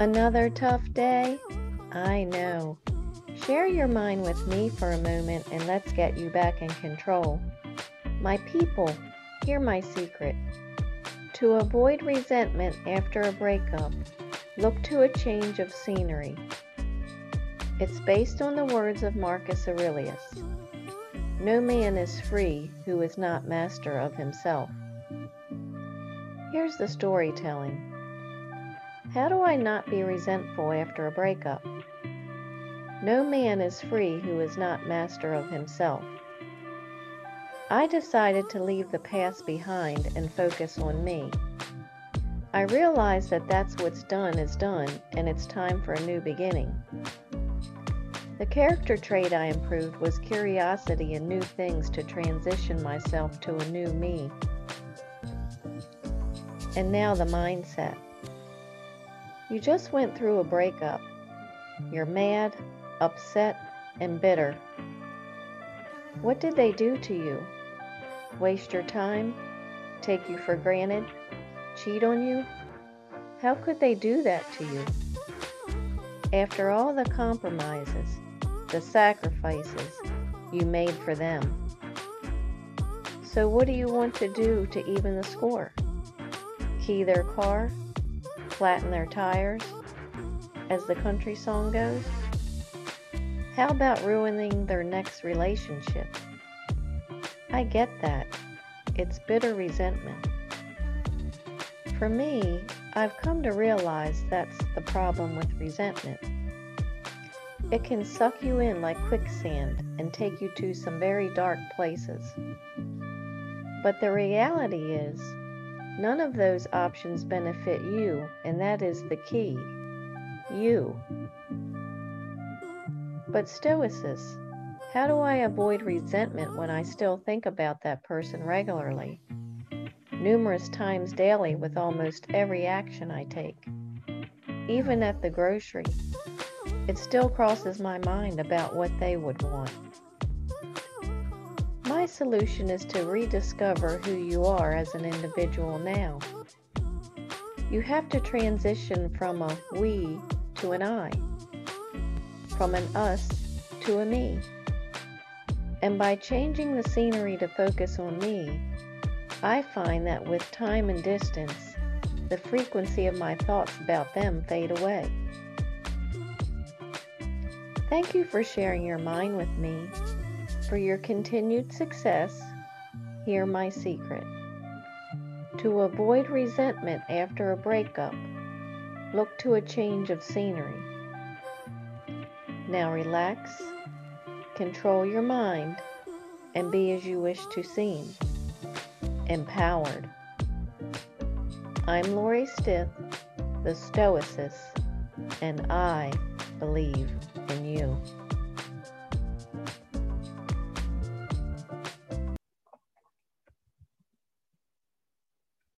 Another tough day? I know. Share your mind with me for a moment and let's get you back in control. My people, hear my secret. To avoid resentment after a breakup, look to a change of scenery. It's based on the words of Marcus Aurelius. No man is free who is not master of himself. Here's the storytelling. How do I not be resentful after a breakup? No man is free who is not master of himself. I decided to leave the past behind and focus on me. I realized that that's what's done is done and it's time for a new beginning. The character trait I improved was curiosity and new things to transition myself to a new me. And now the mindset. You just went through a breakup. You're mad, upset, and bitter. What did they do to you? Waste your time? Take you for granted? Cheat on you? How could they do that to you? After all the compromises, the sacrifices you made for them. So, what do you want to do to even the score? Key their car? Flatten their tires, as the country song goes? How about ruining their next relationship? I get that. It's bitter resentment. For me, I've come to realize that's the problem with resentment. It can suck you in like quicksand and take you to some very dark places. But the reality is, None of those options benefit you, and that is the key. You. But Stoicess, how do I avoid resentment when I still think about that person regularly? Numerous times daily with almost every action I take. Even at the grocery, it still crosses my mind about what they would want. My solution is to rediscover who you are as an individual now. You have to transition from a we to an I, from an us to a me. And by changing the scenery to focus on me, I find that with time and distance, the frequency of my thoughts about them fade away. Thank you for sharing your mind with me for your continued success, hear my secret. To avoid resentment after a breakup, look to a change of scenery. Now relax, control your mind, and be as you wish to seem. Empowered. I'm Lori Stith, the Stoicess, and I believe in you.